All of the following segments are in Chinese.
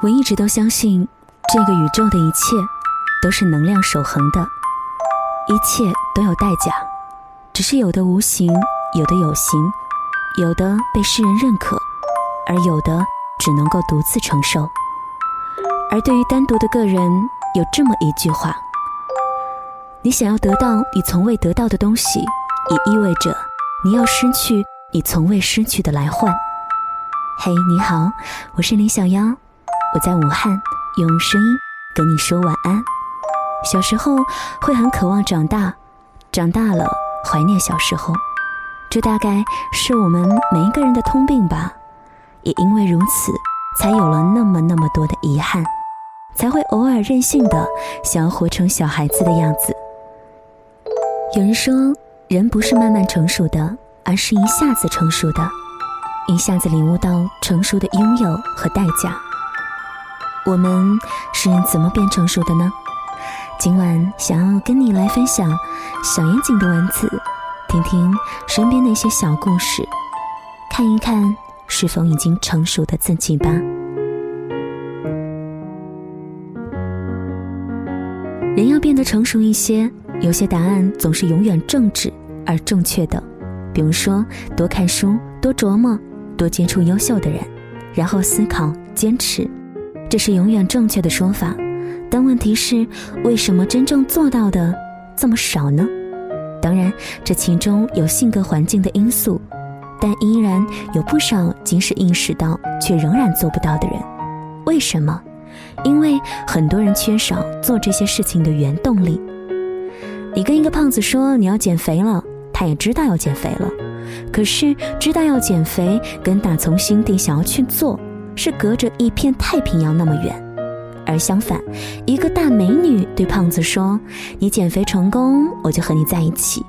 我一直都相信，这个宇宙的一切都是能量守恒的，一切都有代价，只是有的无形，有的有形，有的被世人认可，而有的只能够独自承受。而对于单独的个人，有这么一句话：你想要得到你从未得到的东西，也意味着你要失去你从未失去的来换。嘿，你好，我是林小妖。我在武汉用声音跟你说晚安。小时候会很渴望长大，长大了怀念小时候，这大概是我们每一个人的通病吧。也因为如此，才有了那么那么多的遗憾，才会偶尔任性的想要活成小孩子的样子。有人说，人不是慢慢成熟的，而是一下子成熟的，一下子领悟到成熟的拥有和代价。我们是怎么变成熟的呢？今晚想要跟你来分享小严谨的文字，听听身边的一些小故事，看一看是否已经成熟的自己吧。人要变得成熟一些，有些答案总是永远正直而正确的。比如说，多看书，多琢磨，多接触优秀的人，然后思考，坚持。这是永远正确的说法，但问题是，为什么真正做到的这么少呢？当然，这其中有性格环境的因素，但依然有不少即使意识到却仍然做不到的人。为什么？因为很多人缺少做这些事情的原动力。你跟一个胖子说你要减肥了，他也知道要减肥了，可是知道要减肥跟打从心底想要去做。是隔着一片太平洋那么远，而相反，一个大美女对胖子说：“你减肥成功，我就和你在一起。”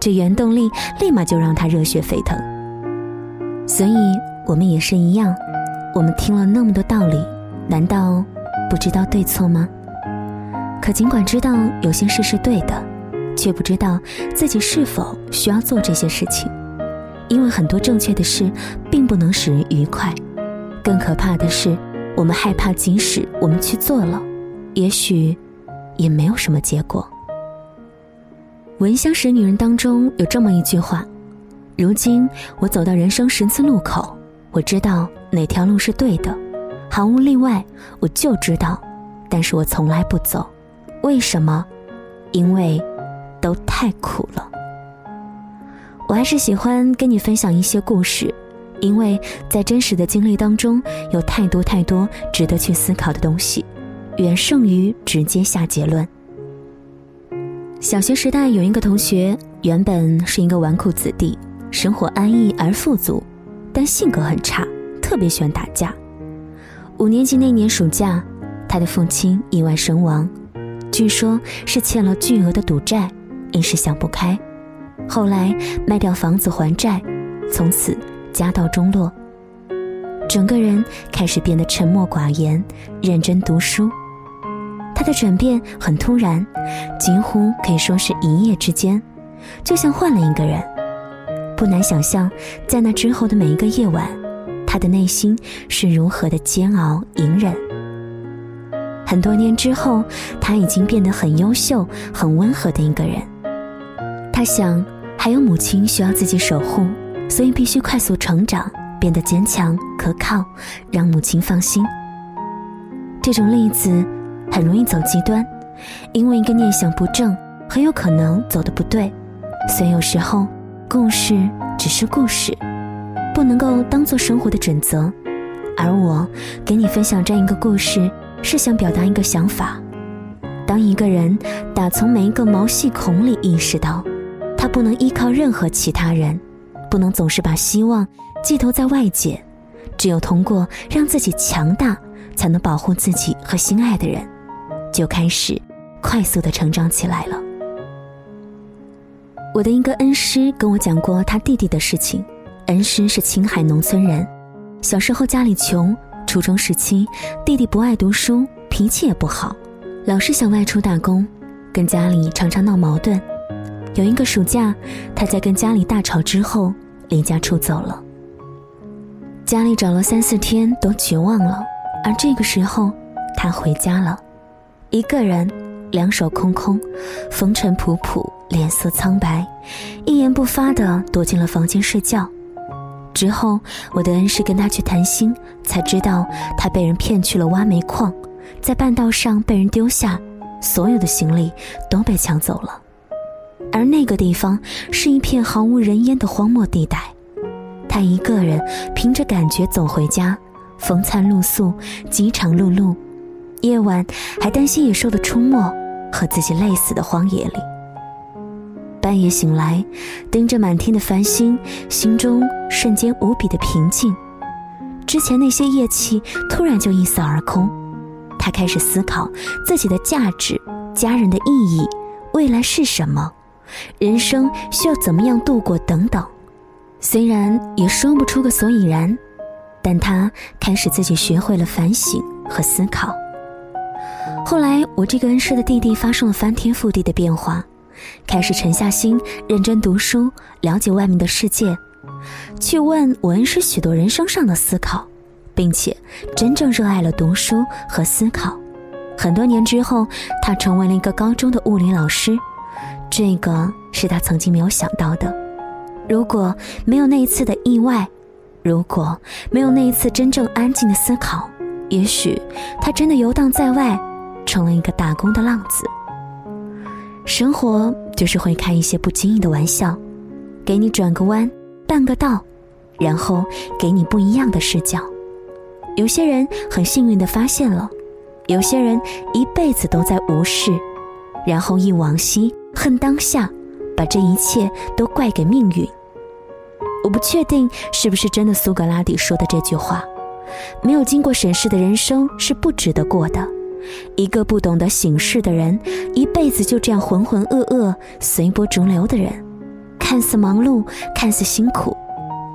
这原动力立马就让他热血沸腾。所以，我们也是一样，我们听了那么多道理，难道不知道对错吗？可尽管知道有些事是对的，却不知道自己是否需要做这些事情，因为很多正确的事并不能使人愉快。更可怕的是，我们害怕，即使我们去做了，也许也没有什么结果。闻香识女人当中有这么一句话：“如今我走到人生十字路口，我知道哪条路是对的，毫无例外，我就知道，但是我从来不走，为什么？因为都太苦了。我还是喜欢跟你分享一些故事。”因为在真实的经历当中，有太多太多值得去思考的东西，远胜于直接下结论。小学时代有一个同学，原本是一个纨绔子弟，生活安逸而富足，但性格很差，特别喜欢打架。五年级那年暑假，他的父亲意外身亡，据说是欠了巨额的赌债，一时想不开，后来卖掉房子还债，从此。家道中落，整个人开始变得沉默寡言，认真读书。他的转变很突然，几乎可以说是一夜之间，就像换了一个人。不难想象，在那之后的每一个夜晚，他的内心是如何的煎熬隐忍。很多年之后，他已经变得很优秀、很温和的一个人。他想，还有母亲需要自己守护。所以必须快速成长，变得坚强可靠，让母亲放心。这种例子很容易走极端，因为一个念想不正，很有可能走的不对。所以有时候，故事只是故事，不能够当做生活的准则。而我给你分享这样一个故事，是想表达一个想法：当一个人打从每一个毛细孔里意识到，他不能依靠任何其他人。不能总是把希望寄托在外界，只有通过让自己强大，才能保护自己和心爱的人，就开始快速的成长起来了。我的一个恩师跟我讲过他弟弟的事情。恩师是青海农村人，小时候家里穷，初中时期弟弟不爱读书，脾气也不好，老是想外出打工，跟家里常常闹矛盾。有一个暑假，他在跟家里大吵之后。离家出走了，家里找了三四天都绝望了，而这个时候，他回家了，一个人，两手空空，风尘仆仆，脸色苍白，一言不发的躲进了房间睡觉。之后，我的恩师跟他去谈心，才知道他被人骗去了挖煤矿，在半道上被人丢下，所有的行李都被抢走了。而那个地方是一片毫无人烟的荒漠地带，他一个人凭着感觉走回家，风餐露宿，饥肠辘辘，夜晚还担心野兽的出没和自己累死的荒野里。半夜醒来，盯着满天的繁星，心中瞬间无比的平静。之前那些业气突然就一扫而空，他开始思考自己的价值、家人的意义、未来是什么、人生需要怎么样度过等等。虽然也说不出个所以然，但他开始自己学会了反省和思考。后来，我这个恩师的弟弟发生了翻天覆地的变化。开始沉下心，认真读书，了解外面的世界，去问我恩师许多人生上的思考，并且真正热爱了读书和思考。很多年之后，他成为了一个高中的物理老师，这个是他曾经没有想到的。如果没有那一次的意外，如果没有那一次真正安静的思考，也许他真的游荡在外，成了一个打工的浪子。生活就是会开一些不经意的玩笑，给你转个弯、半个道，然后给你不一样的视角。有些人很幸运的发现了，有些人一辈子都在无视，然后忆往昔、恨当下，把这一切都怪给命运。我不确定是不是真的苏格拉底说的这句话：没有经过审视的人生是不值得过的。一个不懂得醒世的人，一辈子就这样浑浑噩噩、随波逐流的人，看似忙碌，看似辛苦，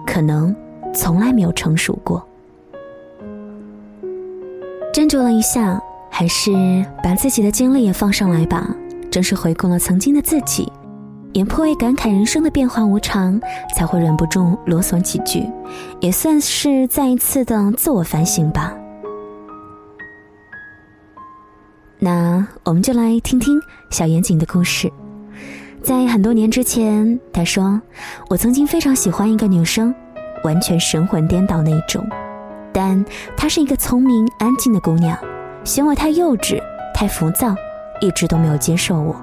可能从来没有成熟过。斟酌了一下，还是把自己的经历也放上来吧。正是回顾了曾经的自己，也颇为感慨人生的变化无常，才会忍不住啰嗦几句，也算是再一次的自我反省吧。那我们就来听听小严谨的故事。在很多年之前，他说：“我曾经非常喜欢一个女生，完全神魂颠倒那种。但她是一个聪明安静的姑娘，嫌我太幼稚、太浮躁，一直都没有接受我。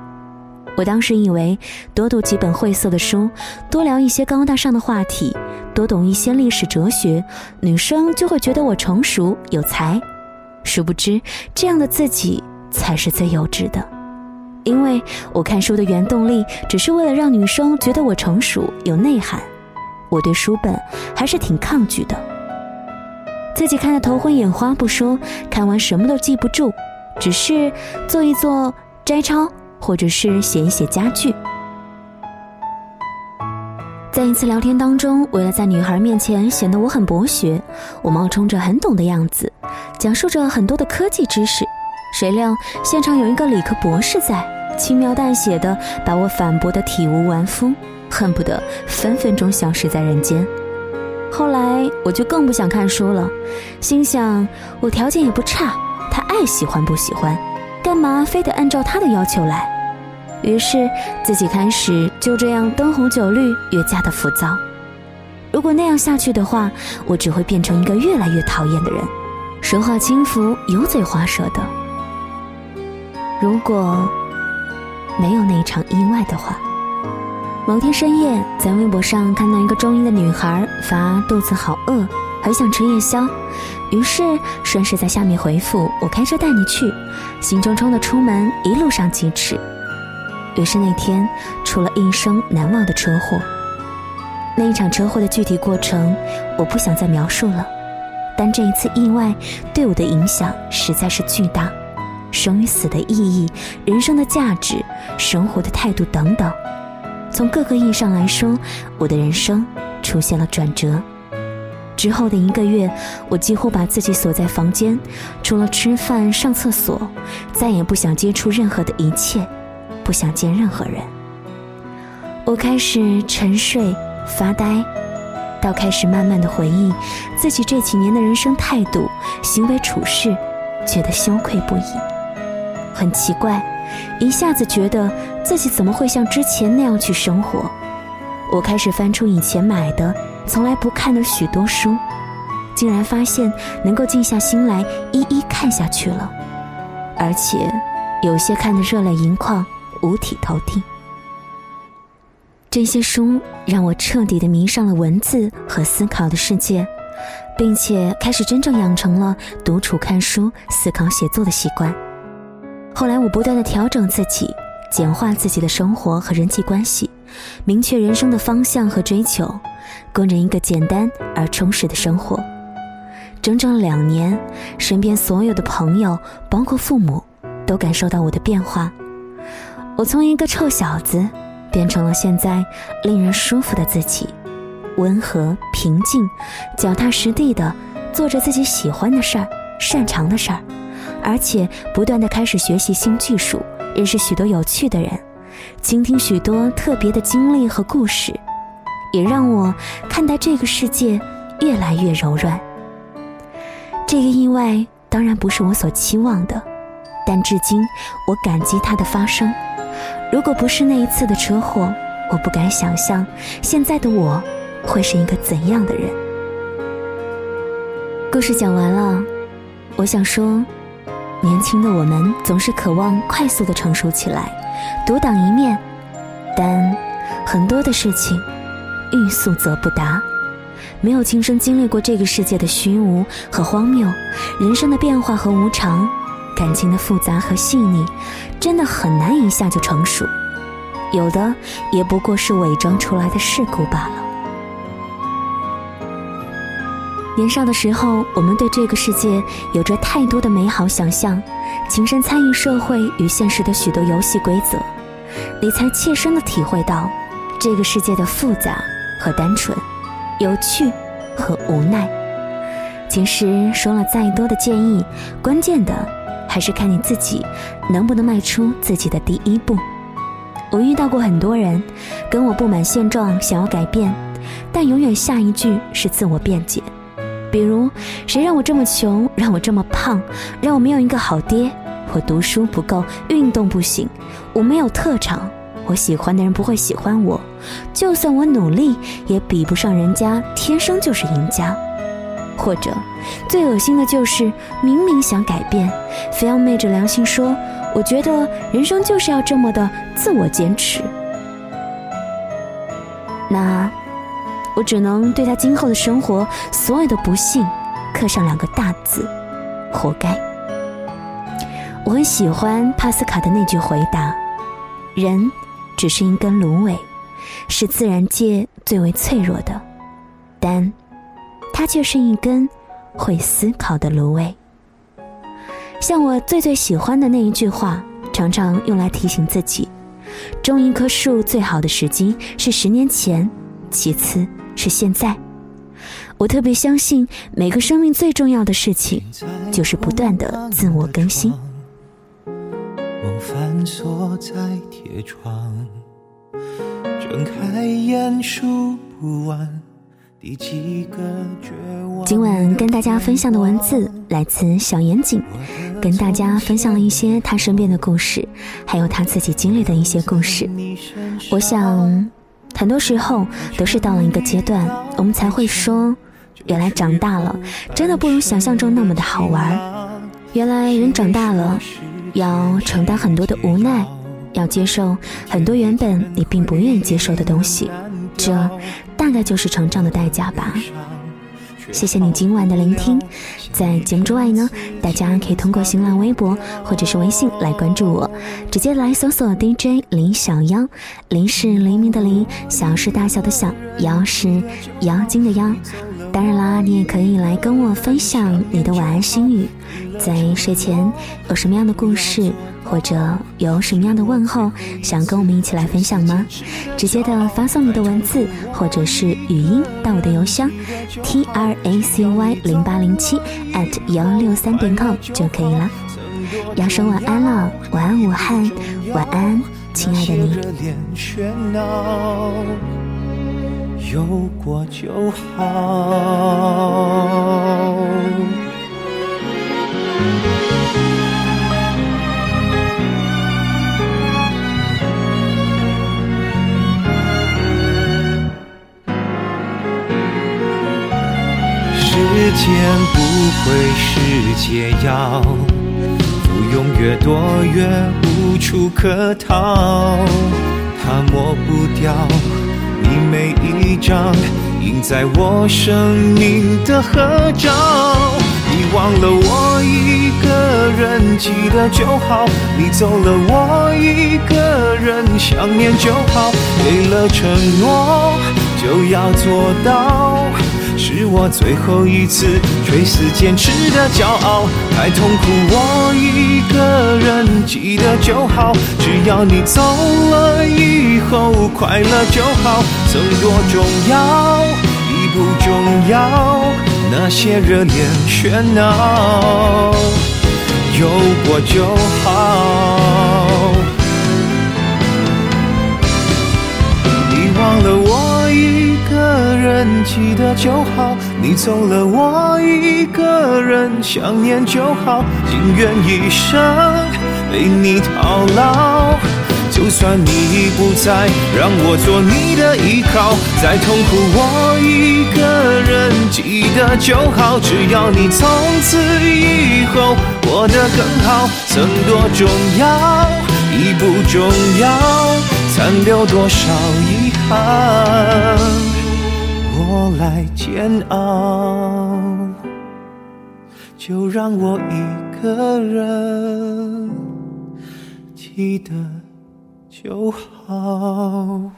我当时以为多读几本晦涩的书，多聊一些高大上的话题，多懂一些历史哲学，女生就会觉得我成熟有才。殊不知，这样的自己。”才是最幼稚的，因为我看书的原动力只是为了让女生觉得我成熟有内涵。我对书本还是挺抗拒的，自己看的头昏眼花不说，看完什么都记不住，只是做一做摘抄或者是写一写家具。在一次聊天当中，为了在女孩面前显得我很博学，我冒充着很懂的样子，讲述着很多的科技知识。谁料现场有一个理科博士在，轻描淡写的把我反驳的体无完肤，恨不得分分钟消失在人间。后来我就更不想看书了，心想我条件也不差，爱喜欢不喜欢，干嘛非得按照他的要求来？于是自己开始就这样灯红酒绿，越加的浮躁。如果那样下去的话，我只会变成一个越来越讨厌的人，说话轻浮，油嘴滑舌的。如果没有那一场意外的话，某天深夜在微博上看到一个中医的女孩发肚子好饿，很想吃夜宵，于是顺势在下面回复：“我开车带你去。”兴冲冲的出门，一路上疾驰。于是那天出了一生难忘的车祸。那一场车祸的具体过程我不想再描述了，但这一次意外对我的影响实在是巨大。生与死的意义、人生的价值、生活的态度等等，从各个意义上来说，我的人生出现了转折。之后的一个月，我几乎把自己锁在房间，除了吃饭、上厕所，再也不想接触任何的一切，不想见任何人。我开始沉睡、发呆，到开始慢慢的回忆自己这几年的人生态度、行为处事，觉得羞愧不已。很奇怪，一下子觉得自己怎么会像之前那样去生活？我开始翻出以前买的、从来不看的许多书，竟然发现能够静下心来一一看下去了，而且有些看得热泪盈眶、五体投地。这些书让我彻底的迷上了文字和思考的世界，并且开始真正养成了独处看书、思考写作的习惯。后来，我不断的调整自己，简化自己的生活和人际关系，明确人生的方向和追求，过着一个简单而充实的生活。整整两年，身边所有的朋友，包括父母，都感受到我的变化。我从一个臭小子。变成了现在令人舒服的自己，温和平静，脚踏实地的做着自己喜欢的事儿、擅长的事儿，而且不断的开始学习新技术，认识许多有趣的人，倾听许多特别的经历和故事，也让我看待这个世界越来越柔软。这个意外当然不是我所期望的，但至今我感激它的发生。如果不是那一次的车祸，我不敢想象现在的我会是一个怎样的人。故事讲完了，我想说，年轻的我们总是渴望快速的成熟起来，独当一面，但很多的事情欲速则不达，没有亲身经历过这个世界的虚无和荒谬，人生的变化和无常。感情的复杂和细腻，真的很难一下就成熟，有的也不过是伪装出来的事故罢了。年少的时候，我们对这个世界有着太多的美好想象，亲身参与社会与现实的许多游戏规则，你才切身的体会到这个世界的复杂和单纯，有趣和无奈。其实说了再多的建议，关键的。还是看你自己能不能迈出自己的第一步。我遇到过很多人，跟我不满现状，想要改变，但永远下一句是自我辩解。比如，谁让我这么穷，让我这么胖，让我没有一个好爹，我读书不够，运动不行，我没有特长，我喜欢的人不会喜欢我，就算我努力，也比不上人家天生就是赢家。或者，最恶心的就是明明想改变，非要昧着良心说：“我觉得人生就是要这么的自我坚持。”那，我只能对他今后的生活所有的不幸，刻上两个大字：活该。我很喜欢帕斯卡的那句回答：“人只是一根芦苇，是自然界最为脆弱的，但……”它却是一根会思考的芦苇。像我最最喜欢的那一句话，常常用来提醒自己：种一棵树最好的时机是十年前，其次是现在。我特别相信，每个生命最重要的事情，就是不断的自我更新。梦反锁在铁窗，睁开眼数不完第几个。今晚跟大家分享的文字来自小严谨，跟大家分享了一些他身边的故事，还有他自己经历的一些故事。我想，很多时候都是到了一个阶段，我们才会说，原来长大了真的不如想象中那么的好玩。原来人长大了，要承担很多的无奈，要接受很多原本你并不愿意接受的东西。这大概就是成长的代价吧。谢谢你今晚的聆听。在节目之外呢，大家可以通过新浪微博或者是微信来关注我，直接来搜索 DJ 林小妖。林是黎明的林，小是大小的小，妖是妖精的妖。当然啦，你也可以来跟我分享你的晚安心语，在睡前有什么样的故事？或者有什么样的问候想跟我们一起来分享吗？直接的发送你的文字或者是语音到我的邮箱 t r a c y 零八零七 at 幺六三点 com 就可以了。要说晚安了，晚安武汉，晚安亲爱的你。有过就好。间不会是解药，不用越多越无处可逃，它抹不掉你每一张印在我生命的合照。你忘了我一个人，记得就好；你走了，我一个人想念就好。给了承诺，就要做到。是我最后一次垂死坚持的骄傲，太痛苦我一个人记得就好，只要你走了以后快乐就好，曾多重要已不重要，那些热恋喧闹有过就好，你忘了我人记得就好，你走了我一个人想念就好，情愿一生被你套牢。就算你已不在，让我做你的依靠，再痛苦我一个人记得就好，只要你从此以后过得更好，曾多重要已不重要，残留多少遗憾，我来煎熬，就让我一个人记得就好。